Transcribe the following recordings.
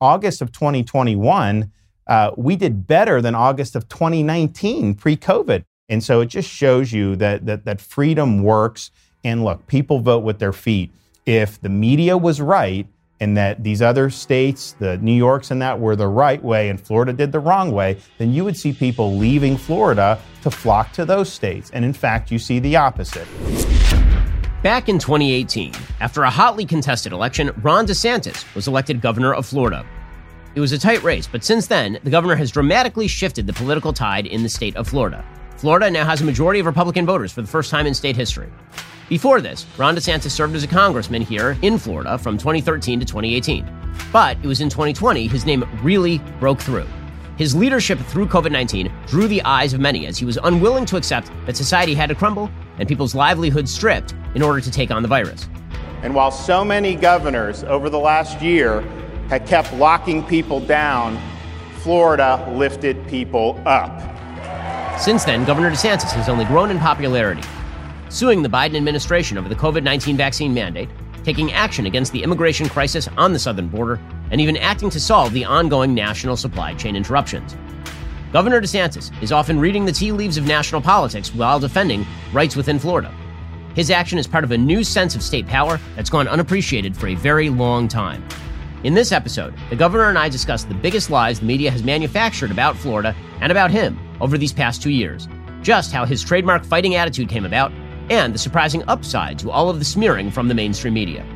August of 2021, uh, we did better than August of 2019 pre COVID. And so it just shows you that, that, that freedom works. And look, people vote with their feet. If the media was right, and that these other states, the New Yorks and that, were the right way and Florida did the wrong way, then you would see people leaving Florida to flock to those states. And in fact, you see the opposite. Back in 2018, after a hotly contested election, Ron DeSantis was elected governor of Florida. It was a tight race, but since then, the governor has dramatically shifted the political tide in the state of Florida. Florida now has a majority of Republican voters for the first time in state history. Before this, Ron DeSantis served as a congressman here in Florida from 2013 to 2018. But it was in 2020 his name really broke through. His leadership through COVID 19 drew the eyes of many as he was unwilling to accept that society had to crumble and people's livelihoods stripped in order to take on the virus. And while so many governors over the last year had kept locking people down, Florida lifted people up. Since then, Governor DeSantis has only grown in popularity, suing the Biden administration over the COVID 19 vaccine mandate, taking action against the immigration crisis on the southern border, and even acting to solve the ongoing national supply chain interruptions. Governor DeSantis is often reading the tea leaves of national politics while defending rights within Florida. His action is part of a new sense of state power that's gone unappreciated for a very long time. In this episode, the governor and I discuss the biggest lies the media has manufactured about Florida and about him over these past two years, just how his trademark fighting attitude came about, and the surprising upside to all of the smearing from the mainstream media.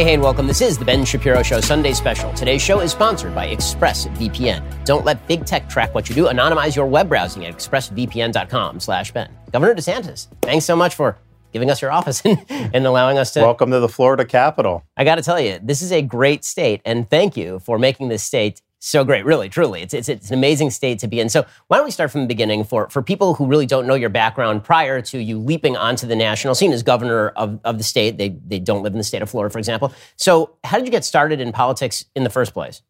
Hey, hey, and welcome. This is the Ben Shapiro Show Sunday Special. Today's show is sponsored by ExpressVPN. Don't let big tech track what you do. Anonymize your web browsing at expressvpn.com slash Ben. Governor DeSantis, thanks so much for giving us your office and, and allowing us to. Welcome to the Florida Capitol. I got to tell you, this is a great state, and thank you for making this state so great. Really, truly, it's, it's it's an amazing state to be in. So why don't we start from the beginning for for people who really don't know your background prior to you leaping onto the national scene as governor of, of the state. They they don't live in the state of Florida, for example. So how did you get started in politics in the first place?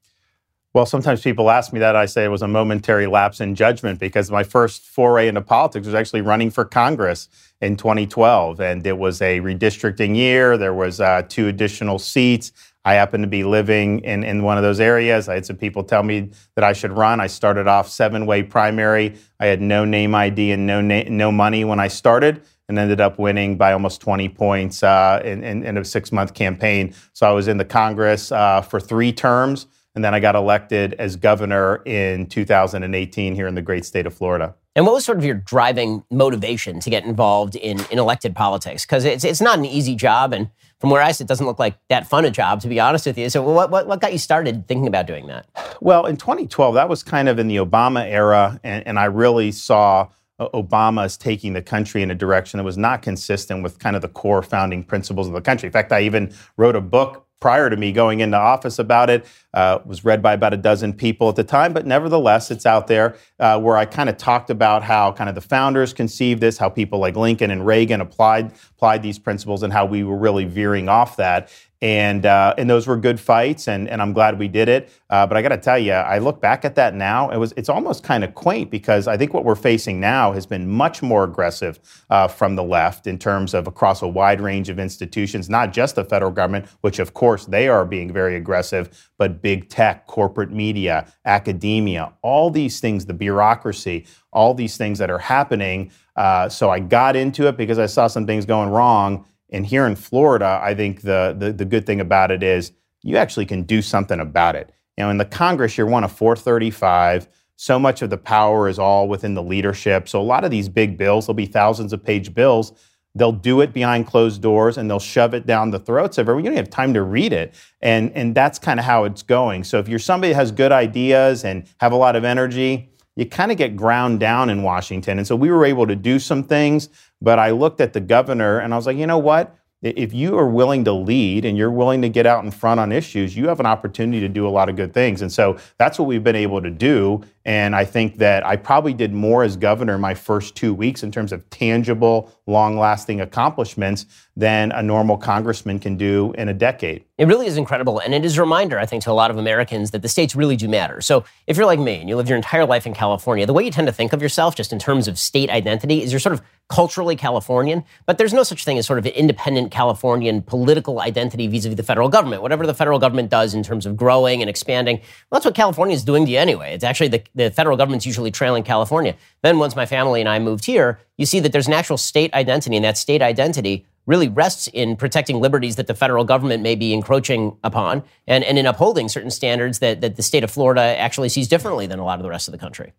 Well, sometimes people ask me that. I say it was a momentary lapse in judgment because my first foray into politics was actually running for Congress in 2012. And it was a redistricting year. There was uh, two additional seats. I happened to be living in, in one of those areas. I had some people tell me that I should run. I started off seven way primary. I had no name ID and no, na- no money when I started and ended up winning by almost 20 points uh, in, in, in, a six month campaign. So I was in the Congress uh, for three terms. And then I got elected as governor in 2018 here in the great state of Florida. And what was sort of your driving motivation to get involved in, in elected politics? Because it's, it's not an easy job. And from where I sit, it doesn't look like that fun a job, to be honest with you. So, what, what, what got you started thinking about doing that? Well, in 2012, that was kind of in the Obama era. And, and I really saw uh, Obama as taking the country in a direction that was not consistent with kind of the core founding principles of the country. In fact, I even wrote a book prior to me going into office about it. Uh, was read by about a dozen people at the time, but nevertheless, it's out there uh, where I kind of talked about how kind of the founders conceived this, how people like Lincoln and Reagan applied applied these principles, and how we were really veering off that and uh, and those were good fights, and and I'm glad we did it. Uh, but I got to tell you, I look back at that now. It was it's almost kind of quaint because I think what we're facing now has been much more aggressive uh, from the left in terms of across a wide range of institutions, not just the federal government, which of course they are being very aggressive, but big tech, corporate media, academia, all these things, the bureaucracy, all these things that are happening. Uh, so I got into it because I saw some things going wrong and here in Florida, I think the, the, the good thing about it is you actually can do something about it. You know, in the Congress, you're one of 435. So much of the power is all within the leadership. So a lot of these big bills, there'll be thousands of page bills. They'll do it behind closed doors and they'll shove it down the throats of everyone. You don't have time to read it. And, and that's kind of how it's going. So if you're somebody that has good ideas and have a lot of energy, you kind of get ground down in Washington. And so we were able to do some things but I looked at the governor and I was like, you know what? If you are willing to lead and you're willing to get out in front on issues, you have an opportunity to do a lot of good things. And so that's what we've been able to do. And I think that I probably did more as governor my first two weeks in terms of tangible, long lasting accomplishments than a normal congressman can do in a decade. It really is incredible. And it is a reminder, I think, to a lot of Americans that the states really do matter. So if you're like me and you lived your entire life in California, the way you tend to think of yourself, just in terms of state identity, is you're sort of culturally Californian, but there's no such thing as sort of an independent Californian political identity vis a vis the federal government. Whatever the federal government does in terms of growing and expanding, well, that's what California is doing to you anyway. It's actually the, the federal government's usually trailing California. Then once my family and I moved here, you see that there's an actual state identity, and that state identity really rests in protecting liberties that the federal government may be encroaching upon and, and in upholding certain standards that, that the state of Florida actually sees differently than a lot of the rest of the country.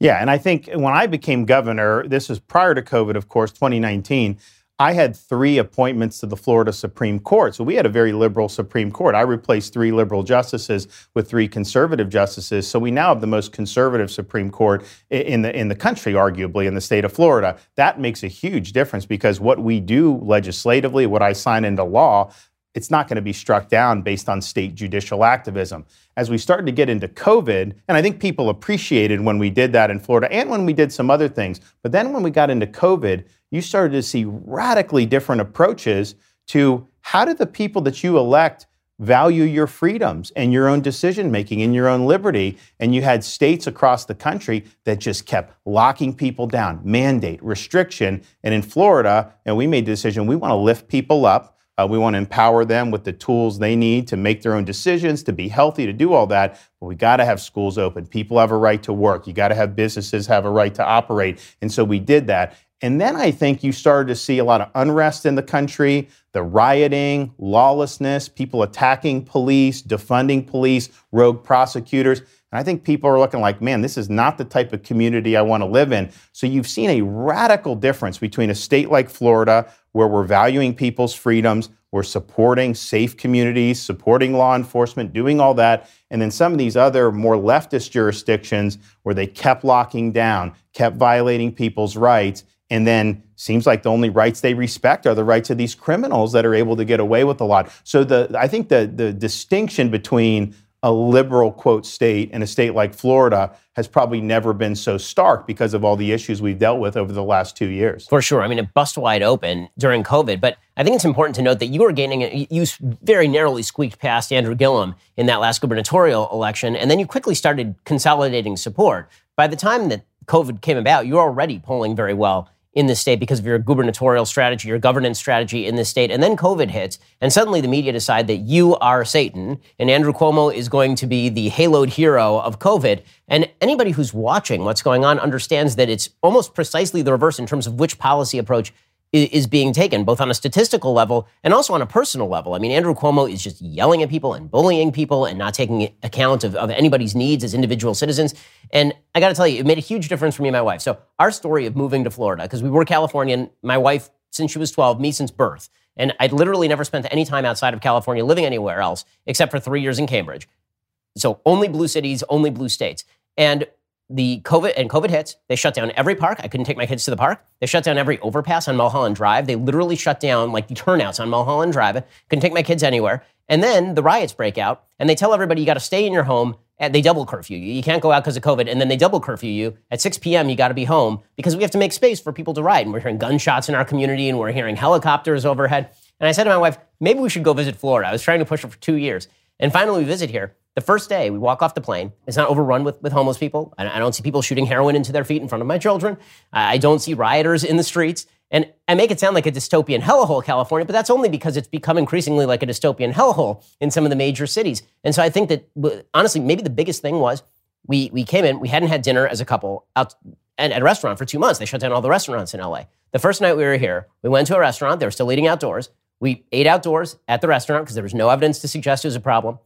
Yeah, and I think when I became governor, this was prior to COVID, of course, 2019. I had three appointments to the Florida Supreme Court. So we had a very liberal Supreme Court. I replaced three liberal justices with three conservative justices. So we now have the most conservative Supreme Court in the in the country, arguably in the state of Florida. That makes a huge difference because what we do legislatively, what I sign into law, it's not going to be struck down based on state judicial activism. As we started to get into COVID, and I think people appreciated when we did that in Florida and when we did some other things, but then when we got into COVID, you started to see radically different approaches to how do the people that you elect value your freedoms and your own decision making and your own liberty. And you had states across the country that just kept locking people down, mandate, restriction. And in Florida, and we made the decision we want to lift people up. Uh, we want to empower them with the tools they need to make their own decisions, to be healthy, to do all that. But we got to have schools open. People have a right to work. You got to have businesses have a right to operate. And so we did that. And then I think you started to see a lot of unrest in the country, the rioting, lawlessness, people attacking police, defunding police, rogue prosecutors. And I think people are looking like, man, this is not the type of community I want to live in. So you've seen a radical difference between a state like Florida, where we're valuing people's freedoms, we're supporting safe communities, supporting law enforcement, doing all that. And then some of these other more leftist jurisdictions where they kept locking down, kept violating people's rights, and then seems like the only rights they respect are the rights of these criminals that are able to get away with a lot. So the I think the the distinction between a liberal quote state and a state like Florida has probably never been so stark because of all the issues we've dealt with over the last two years. For sure. I mean, it bust wide open during COVID, but I think it's important to note that you were gaining, you very narrowly squeaked past Andrew Gillum in that last gubernatorial election, and then you quickly started consolidating support. By the time that COVID came about, you were already polling very well in the state because of your gubernatorial strategy, your governance strategy in the state. And then COVID hits, and suddenly the media decide that you are Satan, and Andrew Cuomo is going to be the haloed hero of COVID. And anybody who's watching what's going on understands that it's almost precisely the reverse in terms of which policy approach is being taken, both on a statistical level and also on a personal level. I mean, Andrew Cuomo is just yelling at people and bullying people and not taking account of, of anybody's needs as individual citizens. And I got to tell you, it made a huge difference for me and my wife. So, our story of moving to Florida, because we were Californian, my wife since she was 12, me since birth. And I'd literally never spent any time outside of California living anywhere else except for three years in Cambridge. So, only blue cities, only blue states. And the COVID and COVID hits, they shut down every park. I couldn't take my kids to the park. They shut down every overpass on Mulholland Drive. They literally shut down like the turnouts on Mulholland Drive. Couldn't take my kids anywhere. And then the riots break out, and they tell everybody you got to stay in your home. And they double curfew you. You can't go out because of COVID. And then they double curfew you at 6 p.m. You got to be home because we have to make space for people to riot. And we're hearing gunshots in our community, and we're hearing helicopters overhead. And I said to my wife, maybe we should go visit Florida. I was trying to push her for two years. And finally, we visit here. The first day, we walk off the plane. It's not overrun with, with homeless people. I, don't see people shooting heroin into their feet in front of my children. I don't see rioters in the streets. And I make it sound like a dystopian hellhole, California, but that's only because it's become increasingly like a dystopian hellhole in some of the major cities. And so I think that, honestly, maybe the biggest thing was we, we came in, we hadn't had dinner as a couple out and at a restaurant for two months. They shut down all the restaurants in LA. The first night we were here, we went to a restaurant. They were still eating outdoors. We ate outdoors at the restaurant because there was no evidence to suggest it was a problem.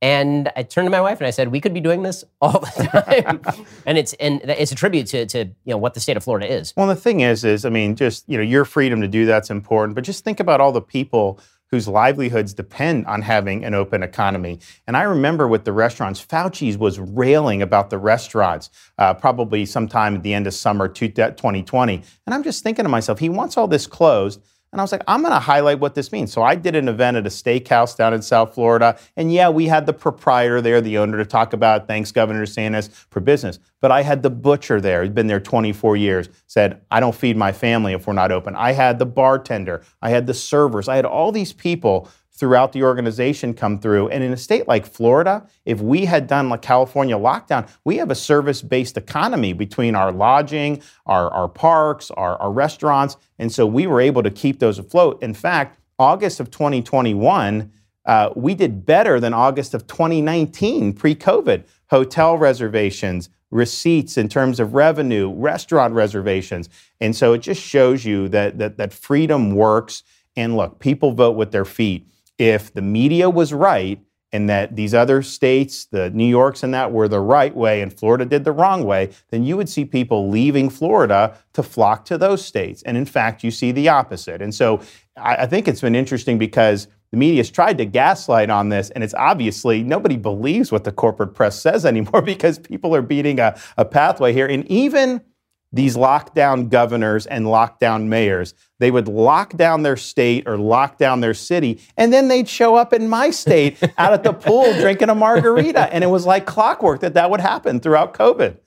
And I turned to my wife and I said, "We could be doing this all the time." and it's and it's a tribute to, to you know what the state of Florida is. Well, the thing is, is I mean, just you know, your freedom to do that's important, but just think about all the people whose livelihoods depend on having an open economy. And I remember with the restaurants, Fauci's was railing about the restaurants uh, probably sometime at the end of summer 2020. And I'm just thinking to myself, he wants all this closed. And I was like, I'm going to highlight what this means. So I did an event at a steakhouse down in South Florida. And yeah, we had the proprietor there, the owner, to talk about thanks, Governor DeSantis, for business. But I had the butcher there. He'd been there 24 years, said, I don't feed my family if we're not open. I had the bartender. I had the servers. I had all these people throughout the organization come through. And in a state like Florida, if we had done like California lockdown, we have a service based economy between our lodging, our, our parks, our, our restaurants. And so we were able to keep those afloat. In fact, August of 2021, uh, we did better than August of 2019 pre COVID. Hotel reservations, receipts in terms of revenue, restaurant reservations. And so it just shows you that, that, that freedom works. And look, people vote with their feet if the media was right and that these other states, the New Yorks and that, were the right way and Florida did the wrong way, then you would see people leaving Florida to flock to those states. And in fact, you see the opposite. And so I, I think it's been interesting because the media has tried to gaslight on this, and it's obviously nobody believes what the corporate press says anymore because people are beating a, a pathway here. And even these lockdown governors and lockdown mayors. They would lock down their state or lock down their city, and then they'd show up in my state out at the pool drinking a margarita. And it was like clockwork that that would happen throughout COVID.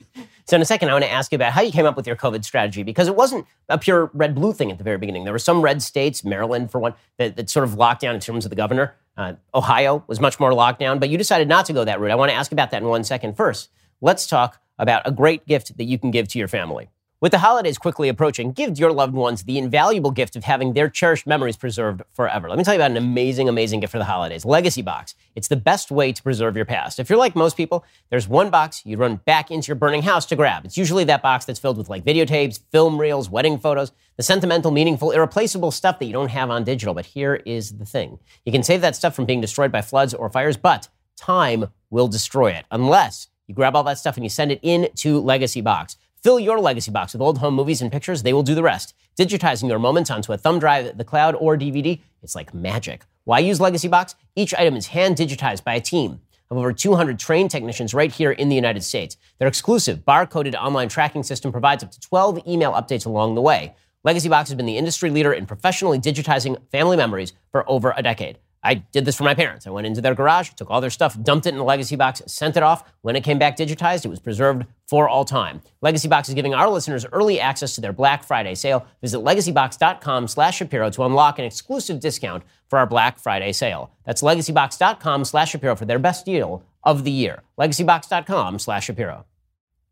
So, in a second, I want to ask you about how you came up with your COVID strategy because it wasn't a pure red blue thing at the very beginning. There were some red states, Maryland for one, that, that sort of locked down in terms of the governor. Uh, Ohio was much more locked down, but you decided not to go that route. I want to ask about that in one second. First, let's talk about a great gift that you can give to your family. With the holidays quickly approaching, give your loved ones the invaluable gift of having their cherished memories preserved forever. Let me tell you about an amazing, amazing gift for the holidays Legacy Box. It's the best way to preserve your past. If you're like most people, there's one box you run back into your burning house to grab. It's usually that box that's filled with like videotapes, film reels, wedding photos, the sentimental, meaningful, irreplaceable stuff that you don't have on digital. But here is the thing you can save that stuff from being destroyed by floods or fires, but time will destroy it unless you grab all that stuff and you send it in to Legacy Box. Fill your legacy box with old home movies and pictures. They will do the rest. Digitizing your moments onto a thumb drive, the cloud, or DVD, it's like magic. Why use Legacy Box? Each item is hand digitized by a team of over 200 trained technicians right here in the United States. Their exclusive barcoded online tracking system provides up to 12 email updates along the way. Legacy Box has been the industry leader in professionally digitizing family memories for over a decade. I did this for my parents. I went into their garage, took all their stuff, dumped it in a legacy box, sent it off. When it came back digitized, it was preserved for all time. Legacy Box is giving our listeners early access to their Black Friday sale. Visit legacybox.com slash Shapiro to unlock an exclusive discount for our Black Friday sale. That's legacybox.com slash Shapiro for their best deal of the year. legacybox.com slash Shapiro.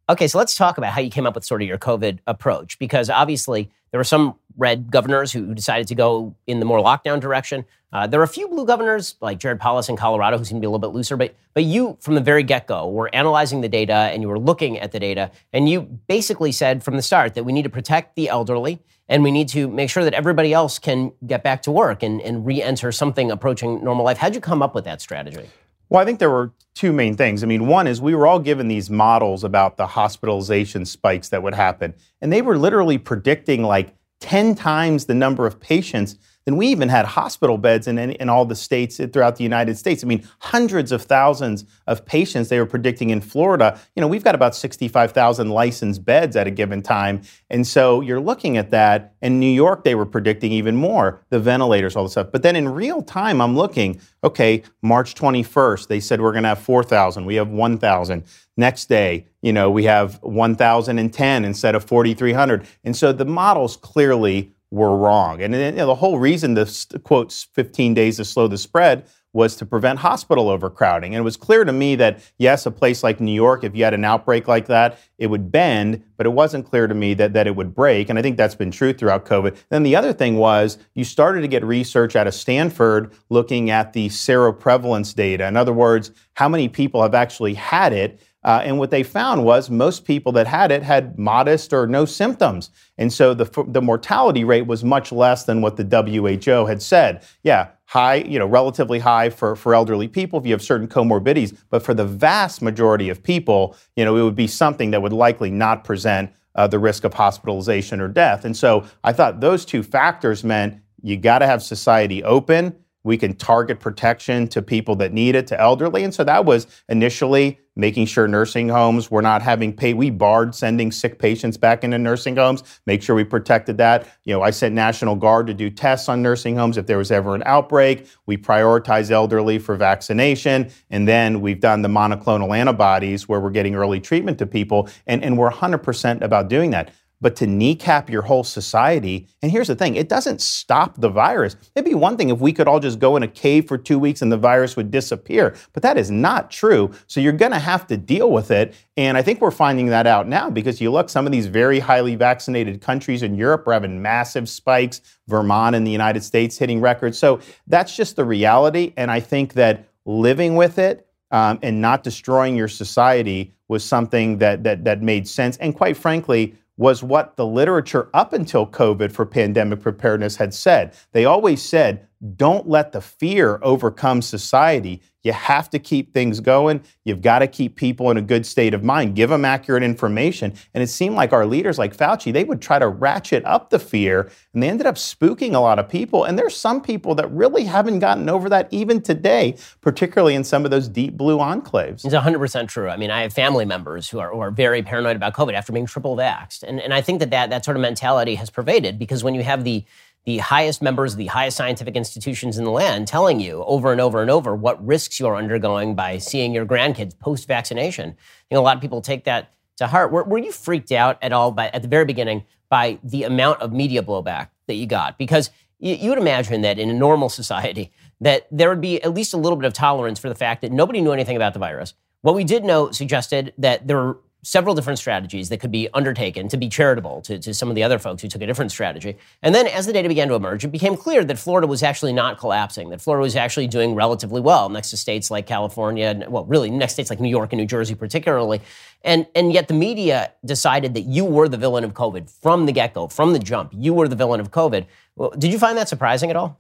Okay, so let's talk about how you came up with sort of your COVID approach, because obviously there were some red governors who decided to go in the more lockdown direction. Uh, there are a few blue governors, like Jared Polis in Colorado, who seem to be a little bit looser. But but you, from the very get go, were analyzing the data and you were looking at the data, and you basically said from the start that we need to protect the elderly and we need to make sure that everybody else can get back to work and, and re-enter something approaching normal life. How'd you come up with that strategy? Well, I think there were two main things. I mean, one is we were all given these models about the hospitalization spikes that would happen, and they were literally predicting like 10 times the number of patients than we even had hospital beds in, in, in, all the states uh, throughout the United States. I mean, hundreds of thousands of patients they were predicting in Florida. You know, we've got about 65,000 licensed beds at a given time. And so you're looking at that. In New York, they were predicting even more, the ventilators, all the stuff. But then in real time, I'm looking, okay, March 21st, they said we're going to have 4,000. We have 1,000. Next day, you know, we have 1,010 instead of 4,300. And so the models clearly were wrong. And you know, the whole reason this quote 15 days to slow the spread was to prevent hospital overcrowding. And it was clear to me that yes, a place like New York, if you had an outbreak like that, it would bend, but it wasn't clear to me that, that it would break. And I think that's been true throughout COVID. Then the other thing was you started to get research out of Stanford looking at the seroprevalence data. In other words, how many people have actually had it uh, and what they found was most people that had it had modest or no symptoms. And so the, the mortality rate was much less than what the WHO had said. Yeah, high, you know, relatively high for, for elderly people if you have certain comorbidities. But for the vast majority of people, you know, it would be something that would likely not present uh, the risk of hospitalization or death. And so I thought those two factors meant you got to have society open We can target protection to people that need it, to elderly. And so that was initially making sure nursing homes were not having pay. We barred sending sick patients back into nursing homes, make sure we protected that. You know, I sent National Guard to do tests on nursing homes if there was ever an outbreak. We prioritize elderly for vaccination. And then we've done the monoclonal antibodies where we're getting early treatment to people. And, and we're 100% about doing that but to kneecap your whole society. And here's the thing it doesn't stop the virus. It'd be one thing if we could all just go in a cave for two weeks and the virus would disappear, but that is not true. So you're going to have to deal with it. And I think we're finding that out now because you look, some of these very highly vaccinated countries in Europe are having massive spikes, Vermont in the United States hitting records. So that's just the reality. And I think that living with it, um, and not destroying your society was something that, that that made sense. And quite frankly, was what the literature up until COVID for pandemic preparedness had said. They always said, don't let the fear overcome society. You have to keep things going. You've got to keep people in a good state of mind, give them accurate information. And it seemed like our leaders, like Fauci, they would try to ratchet up the fear, and they ended up spooking a lot of people. And there's some people that really haven't gotten over that even today, particularly in some of those deep blue enclaves. It's 100% true. I mean, I have family members who are, who are very paranoid about COVID after being triple vaxxed. And, and I think that, that that sort of mentality has pervaded because when you have the the highest members of the highest scientific institutions in the land telling you over and over and over what risks you're undergoing by seeing your grandkids post vaccination. You know, a lot of people take that to heart. Were, were you freaked out at all by, at the very beginning by the amount of media blowback that you got? Because you, you would imagine that in a normal society, that there would be at least a little bit of tolerance for the fact that nobody knew anything about the virus. What we did know suggested that there were several different strategies that could be undertaken to be charitable to, to some of the other folks who took a different strategy. And then as the data began to emerge, it became clear that Florida was actually not collapsing, that Florida was actually doing relatively well next to states like California, and, well, really next states like New York and New Jersey particularly. And, and yet the media decided that you were the villain of COVID from the get go, from the jump. You were the villain of COVID. Well, did you find that surprising at all?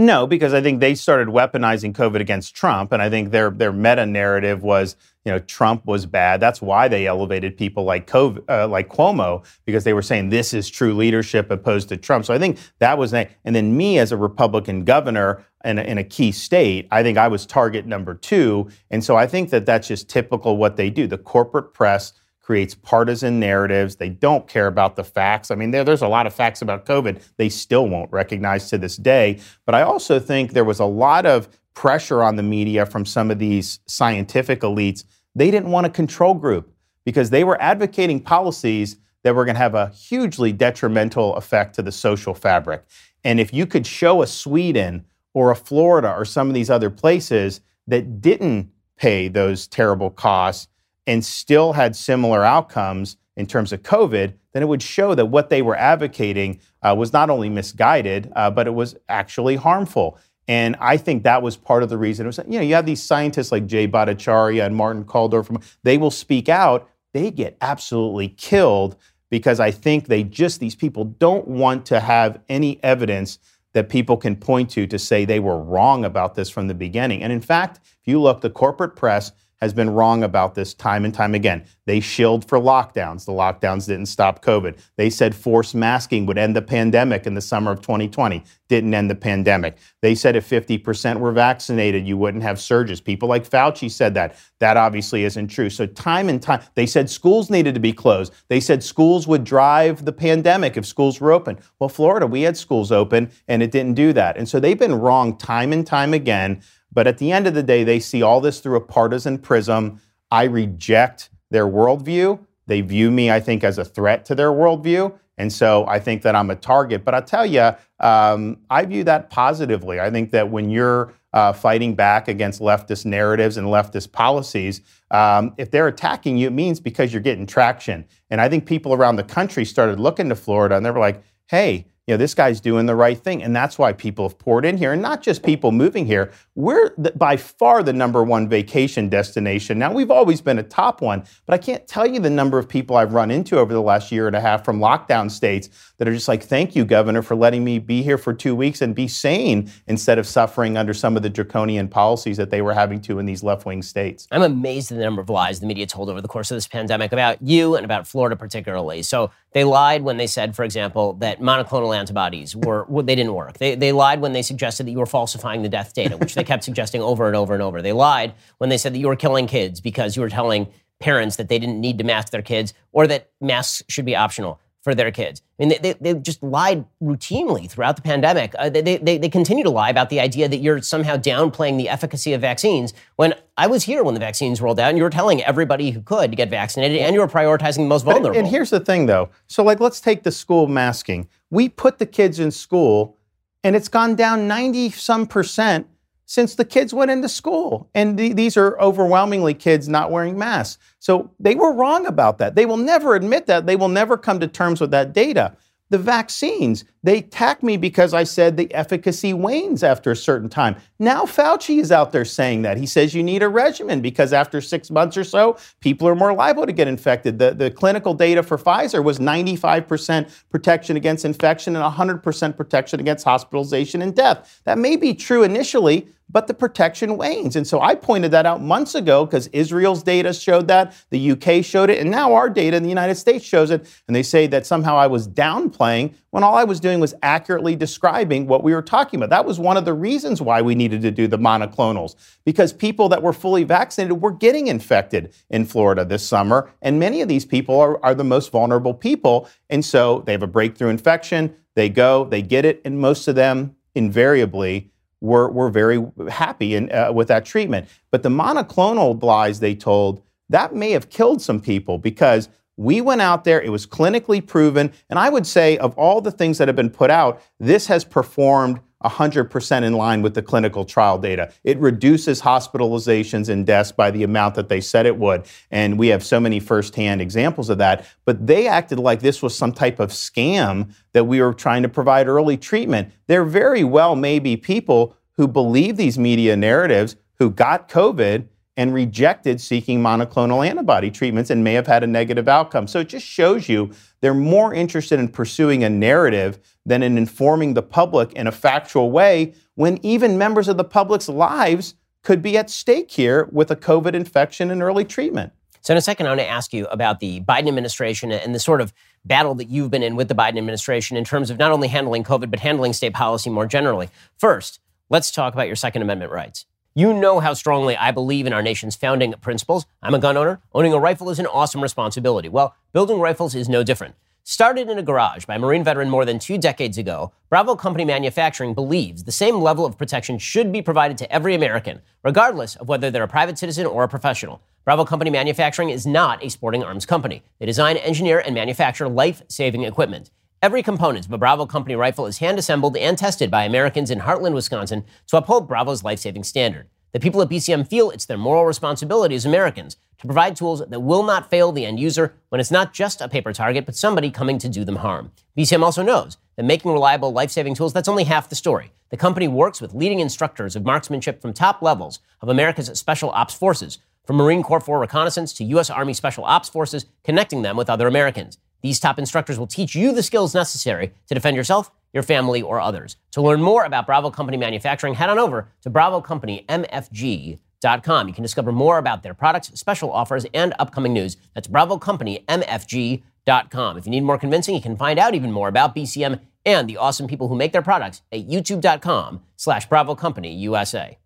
No, because I think they started weaponizing COVID against Trump, and I think their their meta narrative was, you know, Trump was bad. That's why they elevated people like COVID, uh, like Cuomo, because they were saying this is true leadership opposed to Trump. So I think that was, and then me as a Republican governor in a, in a key state, I think I was target number two, and so I think that that's just typical what they do. The corporate press creates partisan narratives. They don't care about the facts. I mean, there, there's a lot of facts about COVID they still won't recognize to this day. But I also think there was a lot of pressure on the media from some of these scientific elites. They didn't want a control group because they were advocating policies that were going to have a hugely detrimental effect to the social fabric. And if you could show a Sweden or a Florida or some of these other places that didn't pay those terrible costs, and still had similar outcomes in terms of COVID, then it would show that what they were advocating uh, was not only misguided, uh, but it was actually harmful. And I think that was part of the reason. It was, you know, you have these scientists like Jay Bhattacharya and Martin Kulldorff. They will speak out. They get absolutely killed because I think they just these people don't want to have any evidence that people can point to to say they were wrong about this from the beginning. And in fact, if you look, the corporate press has been wrong about this time and time again. They shilled for lockdowns. The lockdowns didn't stop COVID. They said forced masking would end the pandemic in the summer of 2020. Didn't end the pandemic. They said if 50% were vaccinated, you wouldn't have surges. People like Fauci said that. That obviously isn't true. So, time and time, they said schools needed to be closed. They said schools would drive the pandemic if schools were open. Well, Florida, we had schools open and it didn't do that. And so they've been wrong time and time again. But at the end of the day, they see all this through a partisan prism. I reject their worldview. They view me, I think, as a threat to their worldview. And so I think that I'm a target. But I tell you, um, I view that positively. I think that when you're uh, fighting back against leftist narratives and leftist policies, um, if they're attacking you, it means because you're getting traction. And I think people around the country started looking to Florida and they were like, hey, you know, this guy's doing the right thing. And that's why people have poured in here. And not just people moving here. We're the, by far the number one vacation destination. Now, we've always been a top one, but I can't tell you the number of people I've run into over the last year and a half from lockdown states that are just like, thank you, Governor, for letting me be here for two weeks and be sane instead of suffering under some of the draconian policies that they were having to in these left wing states. I'm amazed at the number of lies the media told over the course of this pandemic about you and about Florida particularly. So they lied when they said, for example, that monoclonal antibodies were they didn't work. They, they lied when they suggested that you were falsifying the death data, which they kept suggesting over and over and over. They lied when they said that you were killing kids because you were telling parents that they didn't need to mask their kids or that masks should be optional for their kids. I mean, they, they, just lied routinely throughout the pandemic. Uh, they, they, they continue to lie about the idea that you're somehow downplaying the efficacy of vaccines. When I was here when the vaccines rolled out, and you were telling everybody who could to get vaccinated, and you were prioritizing the most vulnerable. But, and here's the thing, though. So, like, let's take the school masking. We put the kids in school, and it's gone down 90 some percent since the kids went into school. And th- these are overwhelmingly kids not wearing masks. So they were wrong about that. They will never admit that. They will never come to terms with that data. The vaccines, they attack me because I said the efficacy wanes after a certain time. Now Fauci is out there saying that. He says you need a regimen because after six months or so, people are more liable to get infected. The, the clinical data for Pfizer was 95% protection against infection and 100% protection against hospitalization and death. That may be true initially, but the protection wanes. And so I pointed that out months ago because Israel's data showed that, the UK showed it, and now our data in the United States shows it. And they say that somehow I was downplaying when all I was doing was accurately describing what we were talking about. That was one of the reasons why we needed to do the monoclonals, because people that were fully vaccinated were getting infected in Florida this summer. And many of these people are, are the most vulnerable people. And so they have a breakthrough infection, they go, they get it, and most of them invariably were, were very happy in, uh, with that treatment. But the monoclonal lies they told, that may have killed some people because we went out there, it was clinically proven. And I would say, of all the things that have been put out, this has performed 100% in line with the clinical trial data. It reduces hospitalizations and deaths by the amount that they said it would. And we have so many firsthand examples of that. But they acted like this was some type of scam that we were trying to provide early treatment. There very well may be people who believe these media narratives who got COVID and rejected seeking monoclonal antibody treatments and may have had a negative outcome. So it just shows you they're more interested in pursuing a narrative than in informing the public in a factual way when even members of the public's lives could be at stake here with a COVID infection and early treatment. So, in a second, I want to ask you about the Biden administration and the sort of battle that you've been in with the Biden administration in terms of not only handling COVID, but handling state policy more generally. First, let's talk about your Second Amendment rights. You know how strongly I believe in our nation's founding principles. I'm a gun owner. Owning a rifle is an awesome responsibility. Well, building rifles is no different. Started in a garage by a Marine veteran more than two decades ago, Bravo Company Manufacturing believes the same level of protection should be provided to every American, regardless of whether they're a private citizen or a professional. Bravo Company Manufacturing is not a sporting arms company. They design, engineer, and manufacture life saving equipment. Every component of a Bravo Company rifle is hand assembled and tested by Americans in Hartland, Wisconsin to uphold Bravo's life saving standard. The people at BCM feel it's their moral responsibility as Americans to provide tools that will not fail the end user when it's not just a paper target, but somebody coming to do them harm. BCM also knows that making reliable life saving tools, that's only half the story. The company works with leading instructors of marksmanship from top levels of America's special ops forces, from Marine Corps for reconnaissance to U.S. Army Special Ops Forces, connecting them with other Americans. These top instructors will teach you the skills necessary to defend yourself, your family, or others. To learn more about Bravo Company manufacturing, head on over to BravoCompanyMFG.com. You can discover more about their products, special offers, and upcoming news. That's BravoCompanyMFG.com. If you need more convincing, you can find out even more about BCM and the awesome people who make their products at youtube.com slash Bravo Company USA.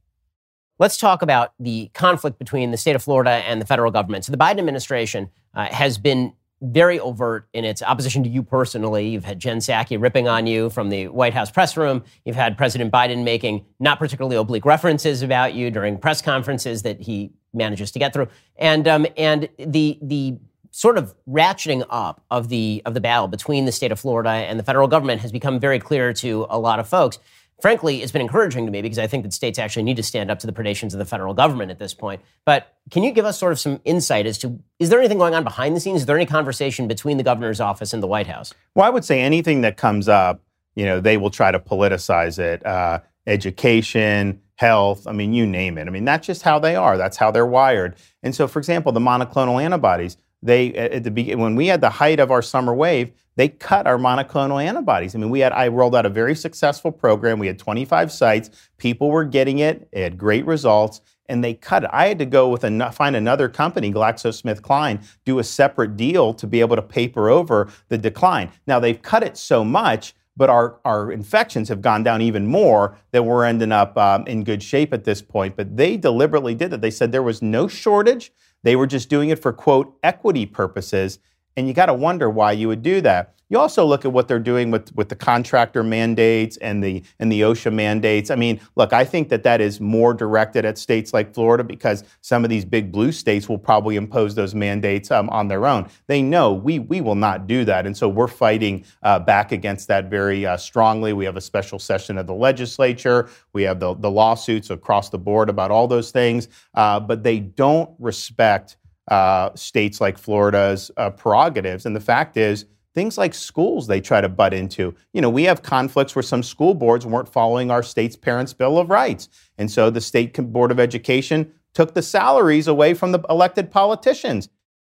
Let's talk about the conflict between the state of Florida and the federal government. So the Biden administration uh, has been very overt in its opposition to you personally. You've had Jen Psaki ripping on you from the White House press room. You've had President Biden making not particularly oblique references about you during press conferences that he manages to get through. And um, and the the sort of ratcheting up of the of the battle between the state of Florida and the federal government has become very clear to a lot of folks frankly, it's been encouraging to me because I think that states actually need to stand up to the predations of the federal government at this point. But can you give us sort of some insight as to is there anything going on behind the scenes? Is there any conversation between the governor's office and the White House? Well, I would say anything that comes up, you know, they will try to politicize it. Uh, education, health, I mean, you name it. I mean, that's just how they are. That's how they're wired. And so, for example, the monoclonal antibodies, they at the when we had the height of our summer wave, they cut our monoclonal antibodies. I mean, we had I rolled out a very successful program. We had 25 sites. People were getting it. It had great results, and they cut it. I had to go with a find another company, GlaxoSmithKline, do a separate deal to be able to paper over the decline. Now they've cut it so much. but our, our infections have gone down even more that we're ending up um, in good shape at this point. But they deliberately did that. They said there was no shortage. They were just doing it for, quote, equity purposes. And you got to wonder why you would do that. You also look at what they're doing with, with the contractor mandates and the and the OSHA mandates. I mean, look, I think that that is more directed at states like Florida because some of these big blue states will probably impose those mandates um, on their own. They know we we will not do that, and so we're fighting uh, back against that very uh, strongly. We have a special session of the legislature. We have the the lawsuits across the board about all those things, uh, but they don't respect uh, states like Florida's uh, prerogatives. And the fact is, things like schools they try to butt into. You know, we have conflicts where some school boards weren't following our state's Parents' Bill of Rights. And so the State Board of Education took the salaries away from the elected politicians.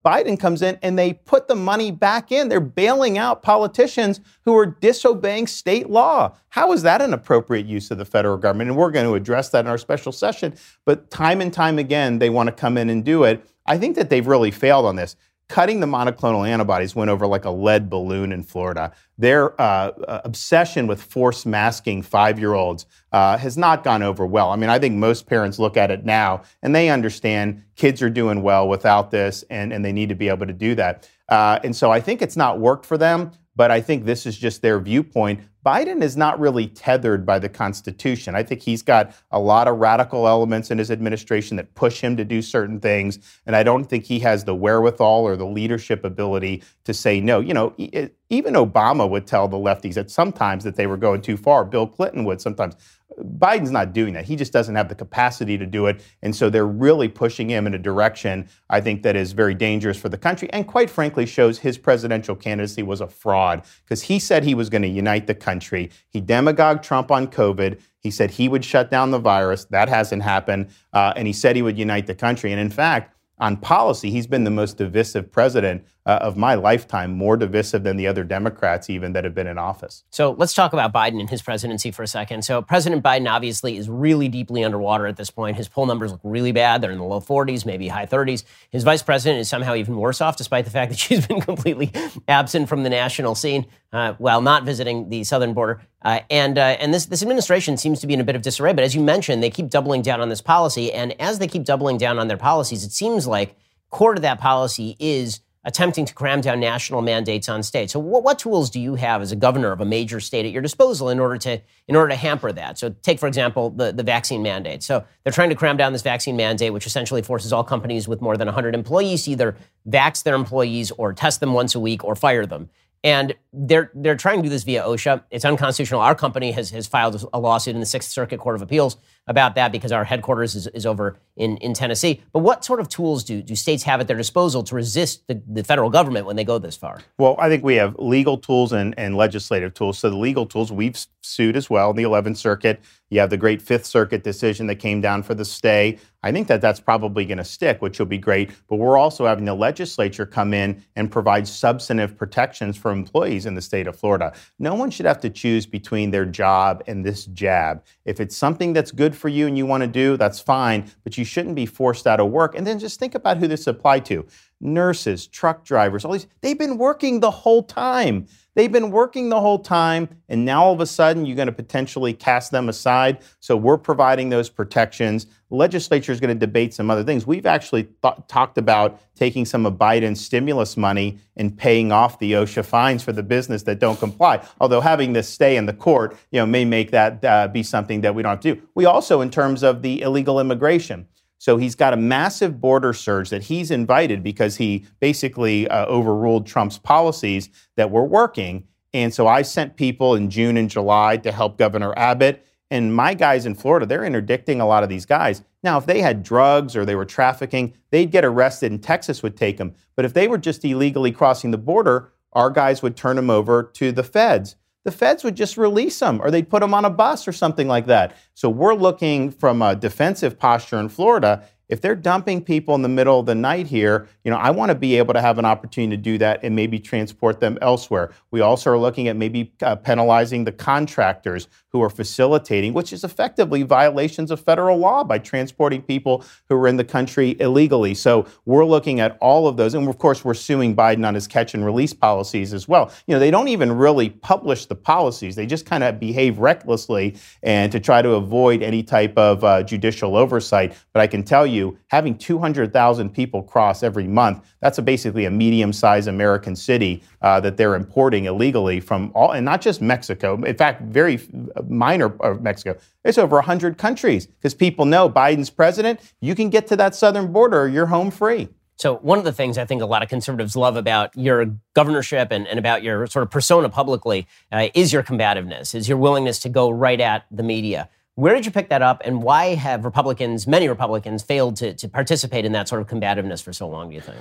Biden comes in and they put the money back in. They're bailing out politicians who are disobeying state law. How is that an appropriate use of the federal government? And we're going to address that in our special session. But time and time again, they want to come in and do it. I think that they've really failed on this. Cutting the monoclonal antibodies went over like a lead balloon in Florida. Their uh, uh obsession with force masking five year olds uh, has not gone over well. I mean, I think most parents look at it now and they understand kids are doing well without this and, and they need to be able to do that. Uh, and so I think it's not worked for them, but I think this is just their viewpoint. Biden is not really tethered by the Constitution. I think he's got a lot of radical elements in his administration that push him to do certain things. And I don't think he has the wherewithal or the leadership ability to say no. You know, even Obama would tell the lefties at sometimes that they were going too far. Bill Clinton would sometimes. Biden's not doing that. He just doesn't have the capacity to do it. And so they're really pushing him in a direction I think that is very dangerous for the country and quite frankly shows his presidential candidacy was a fraud because he said he was going to unite the country. He demagogued Trump on COVID. He said he would shut down the virus. That hasn't happened. Uh, and he said he would unite the country. And in fact, on policy, he's been the most divisive president uh, of my lifetime, more divisive than the other Democrats even that have been in office. So let's talk about Biden and his presidency for a second. So President Biden obviously is really deeply underwater at this point. His poll numbers look really bad. They're in the low 40s, maybe high 30s. His vice president is somehow even worse off, despite the fact that she's been completely absent from the national scene uh, while not visiting the southern border. Uh, and uh, and this, this administration seems to be in a bit of disarray. But as you mentioned, they keep doubling down on this policy. And as they keep doubling down on their policies, it seems like core to that policy is attempting to cram down national mandates on states. So what, what, tools do you have as a governor of a major state at your disposal in order to in order to hamper that? So take for example the, the vaccine mandate. So they're trying to cram down this vaccine mandate, which essentially forces all companies with more than 100 employees to either vax their employees or test them once a week or fire them. And they're they're trying to do this via OSHA. It's unconstitutional. Our company has has filed a lawsuit in the Sixth Circuit Court of Appeals about that because our headquarters is, is over in, in Tennessee. But what sort of tools do, do states have at their disposal to resist the, the federal government when they go this far? Well, I think we have legal tools and, and legislative tools. So the legal tools we've sued as well in the 11th Circuit. You have the great Fifth Circuit decision that came down for the stay. I think that that's probably going to stick, which will be great. But we're also having the legislature come in and provide substantive protections for employees in the state of Florida. No one should have to choose between their job and this jab. If it's something that's good for you and you want to do, that's fine, but you shouldn't be forced out of work. And then just think about who this applied to nurses, truck drivers, all these, they've been working the whole time. They've been working the whole time, and now all of a sudden you're going to potentially cast them aside. So we're providing those protections. Legislature is going to debate some other things. We've actually th- talked about taking some of Biden's stimulus money and paying off the OSHA fines for the business that don't comply. Although having this stay in the court, you know, may make that uh, be something that we don't have to do. We also, in terms of the illegal immigration, so he's got a massive border surge that he's invited because he basically uh, overruled Trump's policies that were working. And so I sent people in June and July to help Governor Abbott. And my guys in Florida, they're interdicting a lot of these guys. Now, if they had drugs or they were trafficking, they'd get arrested and Texas would take them. But if they were just illegally crossing the border, our guys would turn them over to the feds the feds would just release them or they'd put them on a bus or something like that. So we're looking from a defensive posture in Florida. If they're dumping people in the middle of the night here, you know, I want to be able to have an opportunity to do that and maybe transport them elsewhere. We also are looking at maybe uh, penalizing the contractors who are facilitating, which is effectively violations of federal law by transporting people who are in the country illegally. So we're looking at all of those. And of course, we're suing Biden on his catch and release policies as well. You know, they don't even really publish the policies, they just kind of behave recklessly and to try to avoid any type of uh, judicial oversight. But I can tell you, having 200,000 people cross every month, that's a basically a medium sized American city uh, that they're importing illegally from all, and not just Mexico. In fact, very minor of Mexico. It's over 100 countries because people know Biden's president. You can get to that southern border, you're home free. So, one of the things I think a lot of conservatives love about your governorship and, and about your sort of persona publicly uh, is your combativeness, is your willingness to go right at the media. Where did you pick that up, and why have Republicans, many Republicans, failed to, to participate in that sort of combativeness for so long, do you think?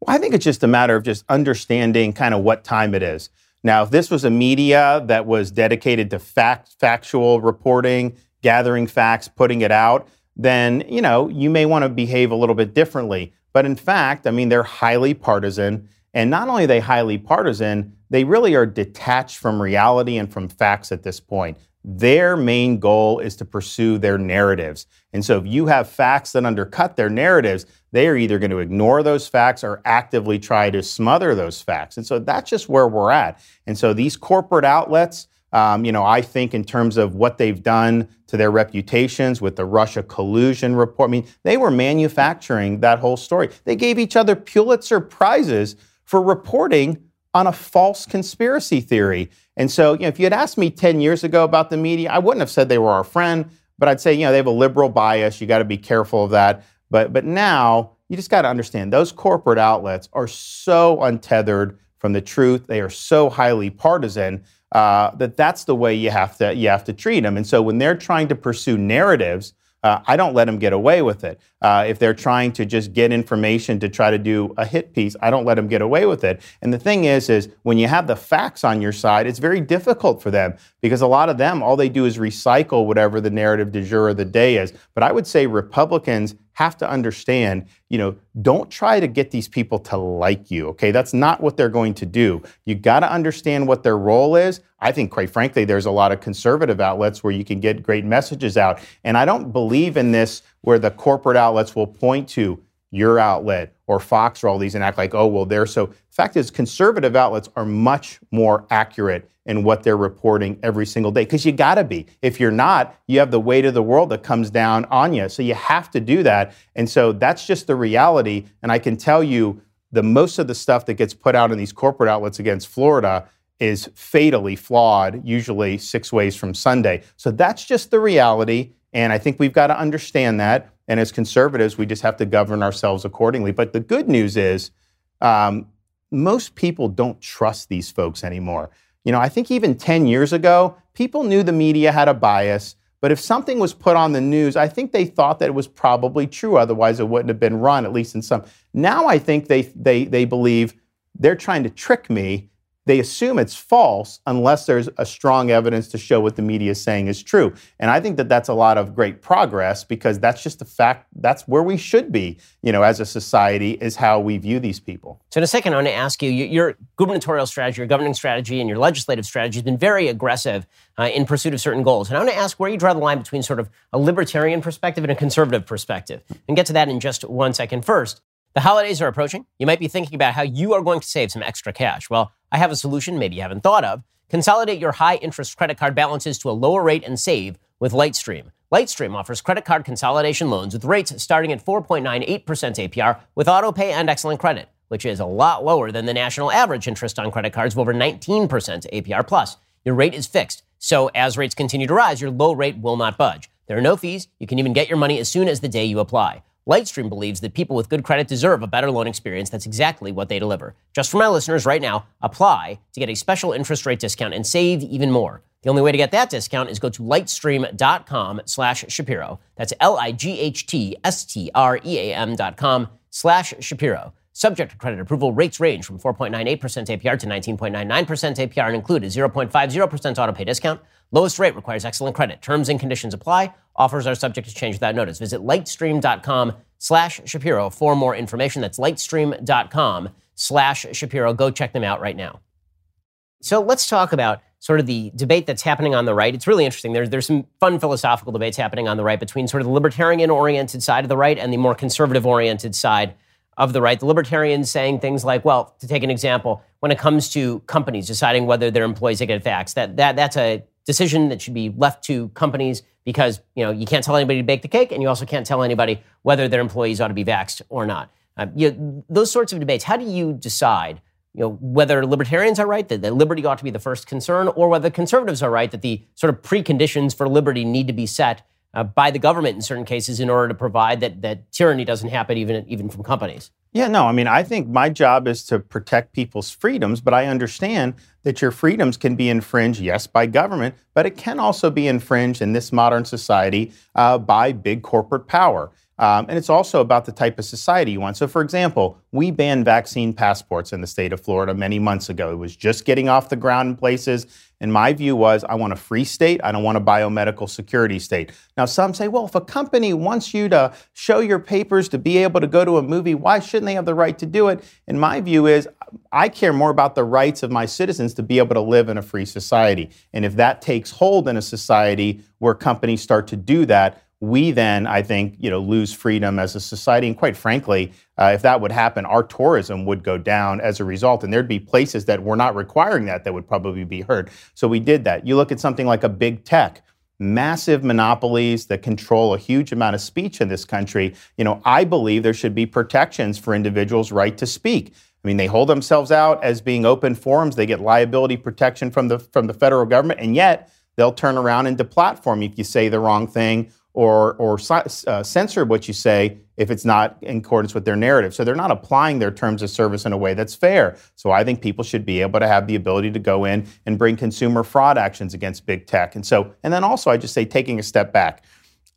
Well, I think it's just a matter of just understanding kind of what time it is. Now, if this was a media that was dedicated to fact, factual reporting, gathering facts, putting it out, then, you know, you may want to behave a little bit differently. But in fact, I mean, they're highly partisan. And not only are they highly partisan, they really are detached from reality and from facts at this point. Their main goal is to pursue their narratives. And so if you have facts that undercut their narratives, they are either going to ignore those facts or actively try to smother those facts. And so that's just where we're at. And so these corporate outlets, um, you know, I think in terms of what they've done to their reputations with the Russia collusion report, I mean, they were manufacturing that whole story. They gave each other Pulitzer Prizes for reporting on a false conspiracy theory. And so, you know, if you had asked me 10 years ago about the media, I wouldn't have said they were our friend, but I'd say, you know, they have a liberal bias. You got to be careful of that. But but now you just got to understand those corporate outlets are so untethered from the truth. They are so highly partisan uh, that that's the way you have to you have to treat them. And so when they're trying to pursue narratives uh, I don't let them get away with it. Uh, if they're trying to just get information to try to do a hit piece, I don't let them get away with it. And the thing is, is when you have the facts on your side, it's very difficult for them because a lot of them, all they do is recycle whatever the narrative du jour of the day is. But I would say Republicans have to understand, you know, don't try to get these people to like you, okay? That's not what they're going to do. You got to understand what their role is. I think, quite frankly, there's a lot of conservative outlets where you can get great messages out. And I don't believe in this where the corporate outlets will point to your outlet or Fox or all these and act like, oh, well, they're so. Fact is, conservative outlets are much more accurate in what they're reporting every single day because you got to be. If you're not, you have the weight of the world that comes down on you. So you have to do that. And so that's just the reality. And I can tell you, the most of the stuff that gets put out in these corporate outlets against Florida is fatally flawed, usually six ways from Sunday. So that's just the reality. And I think we've got to understand that. And as conservatives, we just have to govern ourselves accordingly. But the good news is, um, most people don't trust these folks anymore. You know, I think even 10 years ago, people knew the media had a bias, but if something was put on the news, I think they thought that it was probably true. Otherwise, it wouldn't have been run, at least in some. Now I think they, they, they believe they're trying to trick me they assume it's false unless there's a strong evidence to show what the media is saying is true. And I think that that's a lot of great progress because that's just a fact. That's where we should be, you know, as a society, is how we view these people. So, in a second, I want to ask you your gubernatorial strategy, your governing strategy, and your legislative strategy has been very aggressive uh, in pursuit of certain goals. And I want to ask where you draw the line between sort of a libertarian perspective and a conservative perspective. And get to that in just one second. First, the holidays are approaching. You might be thinking about how you are going to save some extra cash. Well, I have a solution maybe you haven't thought of. Consolidate your high interest credit card balances to a lower rate and save with Lightstream. Lightstream offers credit card consolidation loans with rates starting at 4.98% APR with autopay and excellent credit, which is a lot lower than the national average interest on credit cards of over 19% APR plus. Your rate is fixed, so as rates continue to rise, your low rate will not budge. There are no fees. You can even get your money as soon as the day you apply. Lightstream believes that people with good credit deserve a better loan experience. That's exactly what they deliver. Just for my listeners right now, apply to get a special interest rate discount and save even more. The only way to get that discount is go to lightstream.com slash Shapiro. That's L-I-G-H-T-S-T-R-E-A-M dot com slash Shapiro. Subject to credit approval, rates range from 4.98% APR to 19.99% APR and include a 0.50% auto pay discount. Lowest rate requires excellent credit. Terms and conditions apply. Offers are subject to change without notice. Visit lightstream.com slash Shapiro for more information. That's lightstream.com slash Shapiro. Go check them out right now. So let's talk about sort of the debate that's happening on the right. It's really interesting. There's there's some fun philosophical debates happening on the right between sort of the libertarian oriented side of the right and the more conservative oriented side of the right. The libertarians saying things like, well, to take an example, when it comes to companies deciding whether their employees get vaxxed, that, that that's a decision that should be left to companies because you know you can't tell anybody to bake the cake, and you also can't tell anybody whether their employees ought to be vaxxed or not. Uh, you those sorts of debates. How do you decide? You know, whether libertarians are right that, that liberty ought to be the first concern, or whether conservatives are right that the sort of preconditions for liberty need to be set uh, by the government in certain cases in order to provide that that tyranny doesn't happen even even from companies. Yeah, no, I mean, I think my job is to protect people's freedoms, but I understand that your freedoms can be infringed, yes, by government, but it can also be infringed in this modern society uh, by big corporate power. Um, and it's also about the type of society you want. So, for example, we banned vaccine passports in the state of Florida many months ago. It was just getting off the ground in places. And my view was I want a free state. I don't want a biomedical security state. Now, some say, well, if a company wants you to show your papers to be able to go to a movie, why shouldn't they have the right to do it? And my view is I care more about the rights of my citizens to be able to live in a free society. And if that takes hold in a society where companies start to do that, we then, I think, you know, lose freedom as a society. And quite frankly, uh, if that would happen, our tourism would go down as a result, and there'd be places that were not requiring that that would probably be hurt. So we did that. You look at something like a big tech. Massive monopolies that control a huge amount of speech in this country. You know, I believe there should be protections for individuals' right to speak. I mean, they hold themselves out as being open forums. They get liability protection from the from the federal government, and yet they'll turn around and deplatform if you say the wrong thing or, or uh, censor what you say if it's not in accordance with their narrative. So they're not applying their terms of service in a way that's fair. So I think people should be able to have the ability to go in and bring consumer fraud actions against big tech. And so, and then also I just say taking a step back.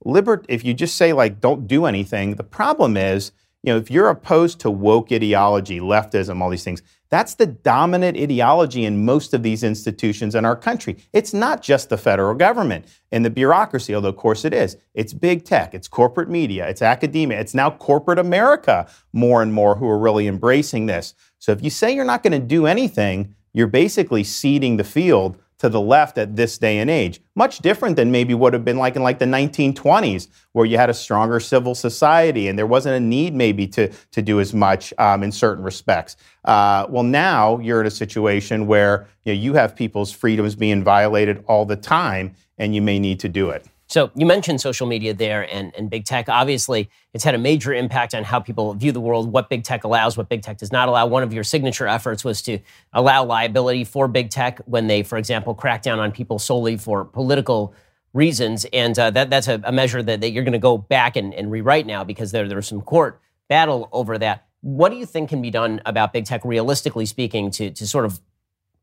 Libert, if you just say like don't do anything, the problem is, you know, if you're opposed to woke ideology, leftism, all these things, that's the dominant ideology in most of these institutions in our country. It's not just the federal government and the bureaucracy, although, of course, it is. It's big tech, it's corporate media, it's academia, it's now corporate America more and more who are really embracing this. So if you say you're not going to do anything, you're basically ceding the field to the left at this day and age. Much different than maybe would have been like in like the 1920s, where you had a stronger civil society and there wasn't a need maybe to, to do as much um, in certain respects. Uh, well, now you're in a situation where you, know, you have people's freedoms being violated all the time, and you may need to do it. So you mentioned social media there and, and big tech. Obviously, it's had a major impact on how people view the world, what big tech allows, what big tech does not allow. One of your signature efforts was to allow liability for big tech when they, for example, crack down on people solely for political reasons. And uh, that, that's a, a, measure that, that you're going to go back and, and rewrite now because there, there's some court battle over that. What do you think can be done about big tech, realistically speaking, to, to sort of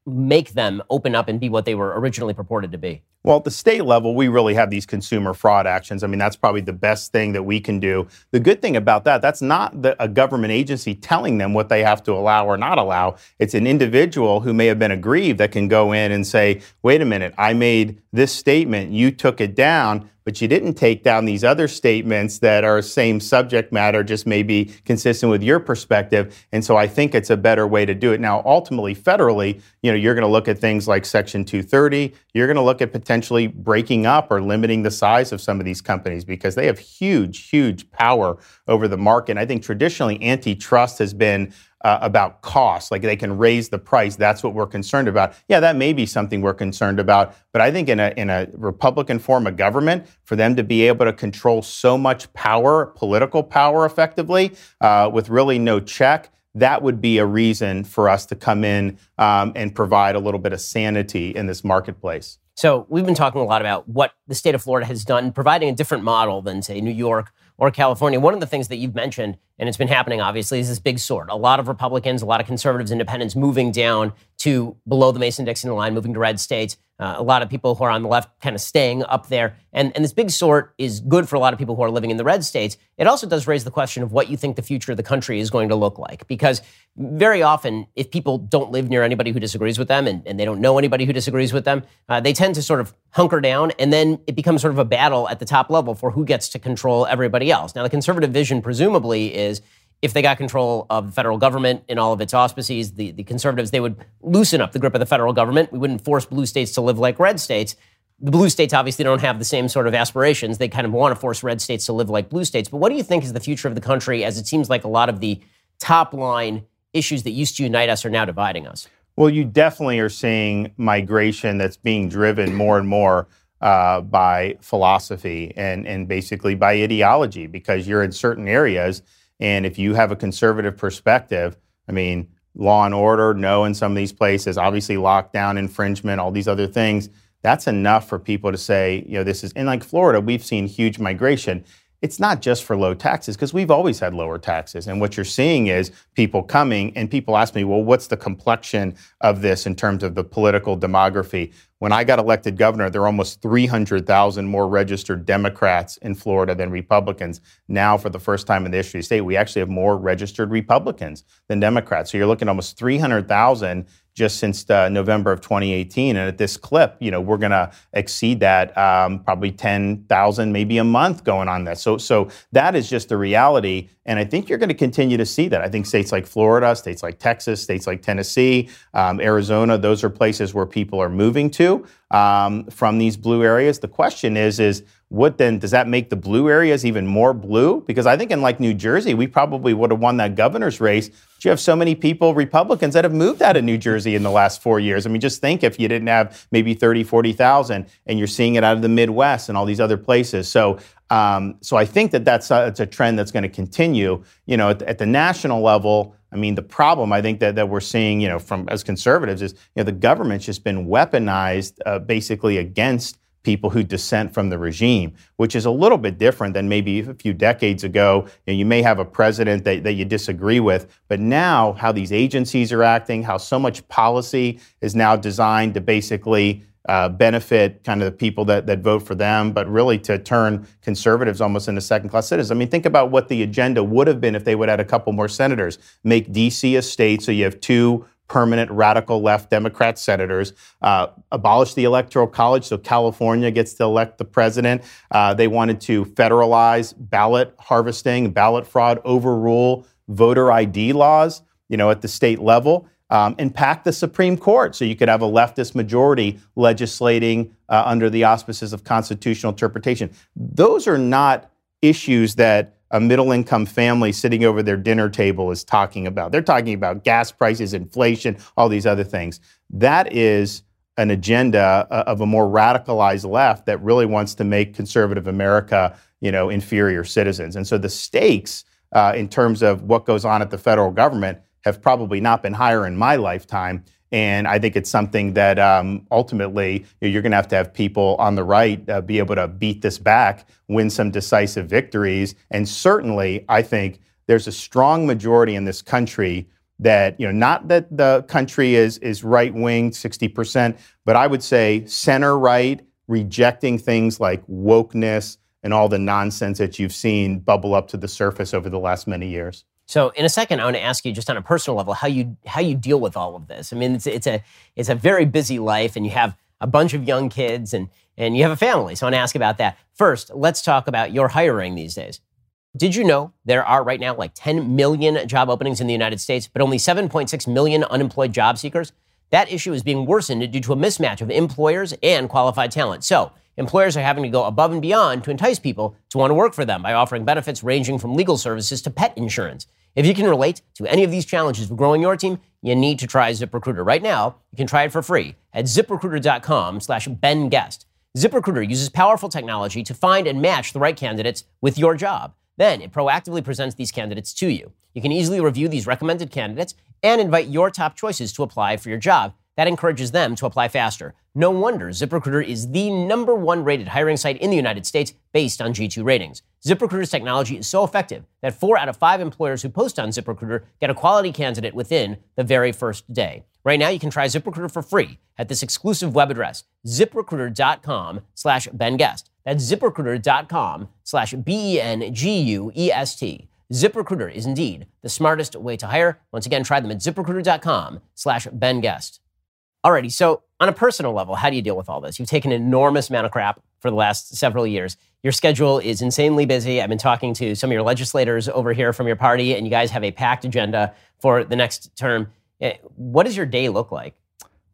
make them open up and be what they were originally purported to be? Well, at the state level, we really have these consumer fraud actions. I mean, that's probably the best thing that we can do. The good thing about that, that's not the, a government agency telling them what they have to allow or not allow. It's an individual who may have been aggrieved that can go in and say, wait a minute, I made this statement, you took it down but you didn't take down these other statements that are same subject matter, just maybe consistent with your perspective. And so I think it's a better way to do it. Now, ultimately, federally, you know, you're going to look at things like Section 230. You're going to look at potentially breaking up or limiting the size of some of these companies because they have huge, huge power over the market. I think traditionally antitrust has been uh, about cost, like they can raise the price. That's what we're concerned about. Yeah, that may be something we're concerned about. But I think in a in a Republican form of government, for them to be able to control so much power, political power, effectively, uh, with really no check, that would be a reason for us to come in um, and provide a little bit of sanity in this marketplace. So we've been talking a lot about what the state of Florida has done, providing a different model than, say, New York or California. One of the things that you've mentioned, and it's been happening obviously, is this big sort. A lot of Republicans, a lot of conservatives, independents moving down to below the Mason Dixon line, moving to red states. Uh, a lot of people who are on the left kind of staying up there. And, and this big sort is good for a lot of people who are living in the red states. It also does raise the question of what you think the future of the country is going to look like. Because very often, if people don't live near anybody who disagrees with them and, and they don't know anybody who disagrees with them, uh, they tend to sort of hunker down. And then it becomes sort of a battle at the top level for who gets to control everybody else. Now, the conservative vision, presumably, is if they got control of the federal government in all of its auspices, the, the conservatives, they would loosen up the grip of the federal government. We wouldn't force blue states to live like red states. The blue states obviously don't have the same sort of aspirations. They kind of want to force red states to live like blue states. But what do you think is the future of the country as it seems like a lot of the top line issues that used to unite us are now dividing us? Well, you definitely are seeing migration that's being driven more and more uh, by philosophy and, and basically by ideology because you're in certain areas. And if you have a conservative perspective, I mean, law and order, no, in some of these places, obviously lockdown, infringement, all these other things. That's enough for people to say, you know, this is, and like Florida, we've seen huge migration it's not just for low taxes because we've always had lower taxes. And what you're seeing is people coming and people ask me, well, what's the complexion of this in terms of the political demography? When I got elected governor, there are almost 300,000 more registered Democrats in Florida than Republicans. Now, for the first time in the history of the state, we actually have more registered Republicans than Democrats. So you're looking at almost 300,000 just since uh, November of 2018. And at this clip, you know, we're going to exceed that um, probably 10,000 maybe a month going on that. So, so that is just the reality. And I think you're going to continue to see that. I think states like Florida, states like Texas, states like Tennessee, um, Arizona, those are places where people are moving to um, from these blue areas. The question is, is what then does that make the blue areas even more blue? Because I think in like New Jersey, we probably would have won that governor's race. But you have so many people, Republicans, that have moved out of New Jersey in the last four years. I mean, just think if you didn't have maybe 30, 40,000 and you're seeing it out of the Midwest and all these other places. So, um, so I think that that's a, a trend that's going to continue. You know, at, at the national level, I mean, the problem I think that, that we're seeing, you know, from as conservatives is, you know, the government's just been weaponized uh, basically against people who dissent from the regime, which is a little bit different than maybe a few decades ago. You, know, you may have a president that, that you disagree with, but now how these agencies are acting, how so much policy is now designed to basically uh, benefit kind of the people that, that vote for them, but really to turn conservatives almost into second class citizens. I mean, think about what the agenda would have been if they would have had a couple more senators. Make D.C. a state so you have two permanent radical left Democrat senators, uh, abolish the Electoral College so California gets to elect the president. Uh, they wanted to federalize ballot harvesting, ballot fraud, overrule voter ID laws, you know, at the state level. Um, and pack the Supreme Court so you could have a leftist majority legislating uh, under the auspices of constitutional interpretation. Those are not issues that a middle income family sitting over their dinner table is talking about. They're talking about gas prices, inflation, all these other things. That is an agenda uh, of a more radicalized left that really wants to make conservative America, you know, inferior citizens. And so the stakes uh, in terms of what goes on at the federal government have probably not been higher in my lifetime. And I think it's something that um, ultimately you are going to have to have people on the right uh, be able to beat this back, win some decisive victories. And certainly, I think there's a strong majority in this country that, you know, not that the country is, is right wing, 60%, but I would say center right, rejecting things like wokeness and all the nonsense that you've seen bubble up to the surface over the last many years. So in a second, I want to ask you just on a personal level how you how you deal with all of this. I mean, it's it's a it's a very busy life, and you have a bunch of young kids, and and you have a family. So I want to ask about that. First, let's talk about your hiring these days. Did you know there are right now like 10 million job openings in the United States, but only 7.6 million unemployed job seekers? That issue is being worsened due to a mismatch of employers and qualified talent. So employers are having to go above and beyond to entice people to want to work for them by offering benefits ranging from legal services to pet insurance. If you can relate to any of these challenges for growing your team, you need to try ZipRecruiter. Right now, you can try it for free at ziprecruiter.com slash BenGuest. ZipRecruiter uses powerful technology to find and match the right candidates with your job. Then it proactively presents these candidates to you. You can easily review these recommended candidates and invite your top choices to apply for your job that encourages them to apply faster. No wonder ZipRecruiter is the number one rated hiring site in the United States based on G2 ratings. ZipRecruiter's technology is so effective that four out of five employers who post on ZipRecruiter get a quality candidate within the very first day. Right now, you can try ZipRecruiter for free at this exclusive web address, ziprecruiter.com slash BenGuest. That's ziprecruiter.com slash B-E-N-G-U-E-S-T. ZipRecruiter is indeed the smartest way to hire. Once again, try them at ziprecruiter.com slash BenGuest. Alrighty, so on a personal level, how do you deal with all this? You've taken an enormous amount of crap for the last several years. Your schedule is insanely busy. I've been talking to some of your legislators over here from your party, and you guys have a packed agenda for the next term. Eh, what does your day look like?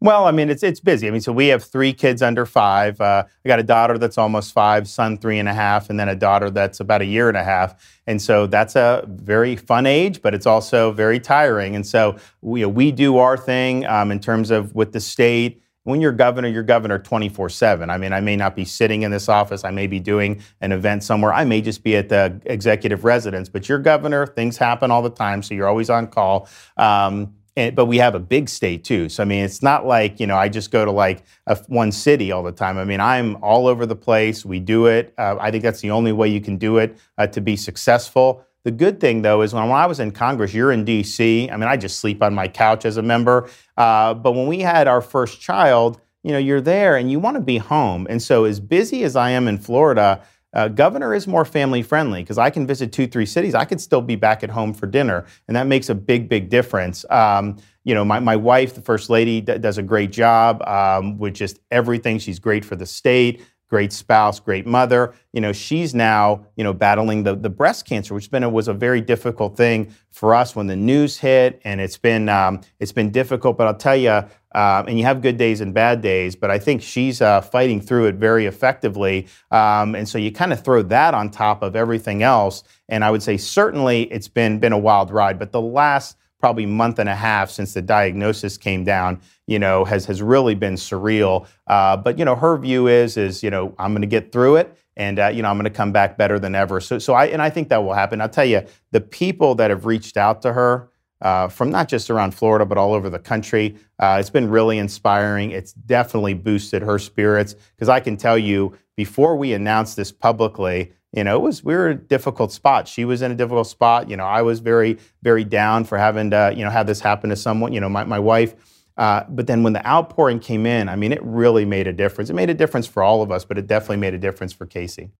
Well, I mean, it's it's busy. I mean, so we have three kids under five. Uh, I got a daughter that's almost five, son three and a half, and then a daughter that's about a year and a half. And so that's a very fun age, but it's also very tiring. And so we we do our thing um, in terms of with the state. When you're governor, you're governor 24 7. I mean, I may not be sitting in this office. I may be doing an event somewhere. I may just be at the executive residence, but you're governor. Things happen all the time. So you're always on call. Um, and, but we have a big state too. So I mean, it's not like you know I just go to like a, one city all the time. I mean, I'm all over the place. We do it. Uh, I think that's the only way you can do it uh, to be successful. The good thing though is when, when I was in Congress, you're in D.C. I mean, I just sleep on my couch as a member. Uh, but when we had our first child, you know, you're there and you want to be home. And so as busy as I am in Florida. Uh, governor is more family friendly because I can visit two, three cities. I could still be back at home for dinner, and that makes a big, big difference. Um, you know, my, my wife, the first lady, d- does a great job um, with just everything. She's great for the state, great spouse, great mother. You know, she's now you know battling the the breast cancer, which been a, was a very difficult thing for us when the news hit, and it's been um, it's been difficult. But I'll tell you, uh, and you have good days and bad days, but I think she's uh, fighting through it very effectively. Um, and so you kind of throw that on top of everything else. And I would say certainly it's been been a wild ride, but the last probably month and a half since the diagnosis came down, you know, has has really been surreal. Uh, but you know, her view is is you know I'm going to get through it and uh, you know I'm going to come back better than ever. So so I and I think that will happen. I'll tell you the people that have reached out to her uh, from not just around Florida, but all over the country. Uh, it's been really inspiring. It's definitely boosted her spirits because I can tell you before we announced this publicly, you know, it was we were a difficult spot. She was in a difficult spot. You know, I was very, very down for having to, you know, have this happen to someone. You know, my, my wife. Uh, but then when the outpouring came in, I mean, it really made a difference. It made a difference for all of us, but it definitely made a difference for Casey.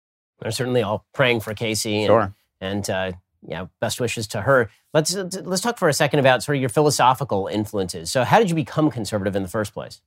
We're certainly all praying for Casey. And, sure. And uh, yeah, best wishes to her. Let's let's talk for a second about sort of your philosophical influences. So, how did you become conservative in the first place?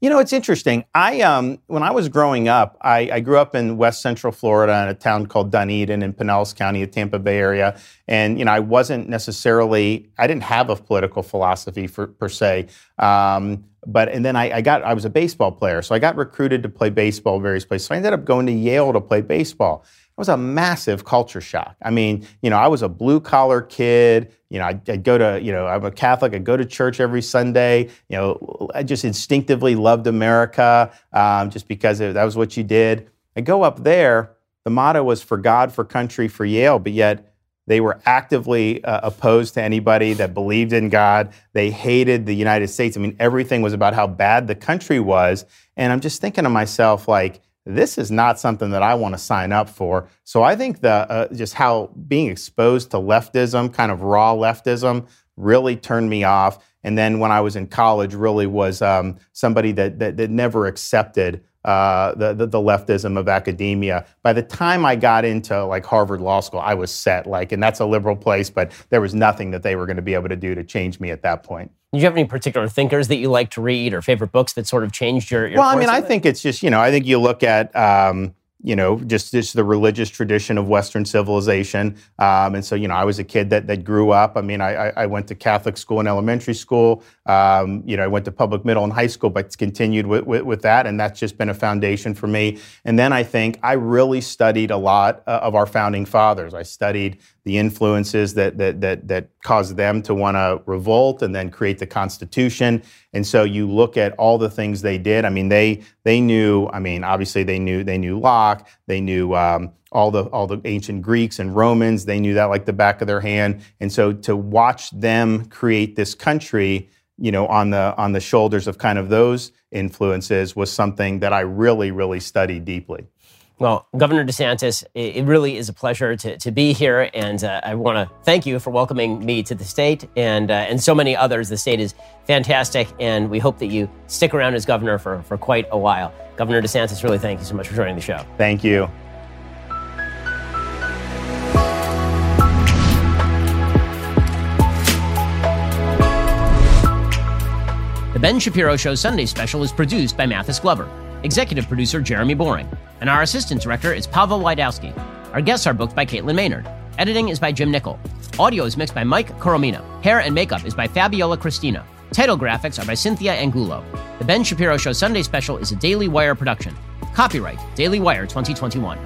You know, it's interesting. I um, when I was growing up, I, I, grew up in West Central Florida in a town called Dunedin in Pinellas County, the Tampa Bay area, and you know, I wasn't necessarily I didn't have a political philosophy for, per se. Um, but and then I, I, got I was a baseball player, so I got recruited to play baseball various places. So I ended up going to Yale to play baseball. Was a massive culture shock. I mean, you know, I was a blue collar kid. You know, I'd, I'd, go to, you know, I'm a Catholic. I'd go to church every Sunday. You know, I just instinctively loved America um, just because it, that was what you did. I go up there. The motto was for God, for country, for Yale, but yet they were actively uh, opposed to anybody that believed in God. They hated the United States. I mean, everything was about how bad the country was. And I'm just thinking to myself, like, this is not something that I want to sign up for. So I think the uh, just how being exposed to leftism, kind of raw leftism, really turned me off. And then when I was in college, really was um, somebody that, that, that never accepted uh, the, the, the leftism of academia. By the time I got into like Harvard Law School, I was set. Like, and that's a liberal place, but there was nothing that they were going to be able to do to change me at that point. Do you have any particular thinkers that you like to read or favorite books that sort of changed your? your well, I mean, I think it's just you know, I think you look at. Um, you know, just just the religious tradition of Western civilization. Um, and so, you know, I was a kid that that grew up. I mean, I, I went to Catholic school and elementary school. Um, you know, I went to public middle and high school, but continued with, with, with, that, and that's just been a foundation for me. And then I think I really studied a lot uh, of our founding fathers. I studied the influences that that that that caused them to want to revolt and then create the Constitution. And so you look at all the things they did. I mean, they they knew. I mean, obviously they knew they knew Locke. They knew. Um, all the all the ancient Greeks and Romans, they knew that like the back of their hand. And so to watch them create this country, you know, on the on the shoulders of kind of those influences was something that I really, really studied deeply. Well, Governor DeSantis, it really is a pleasure to, to be here, and uh, I want to thank you for welcoming me to the state and uh, and so many others. The state is fantastic, and we hope that you stick around as governor for, for quite a while. Governor DeSantis, really thank you so much for joining the show. Thank you. The Ben Shapiro Show Sunday special is produced by Mathis Glover. Executive producer Jeremy Boring, and our assistant director is Pavel Wydowski. Our guests are booked by Caitlin Maynard. Editing is by Jim Nickel. Audio is mixed by Mike Coromina. Hair and makeup is by Fabiola Cristina. Title graphics are by Cynthia Angulo. The Ben Shapiro Show Sunday Special is a Daily Wire production. Copyright Daily Wire 2021.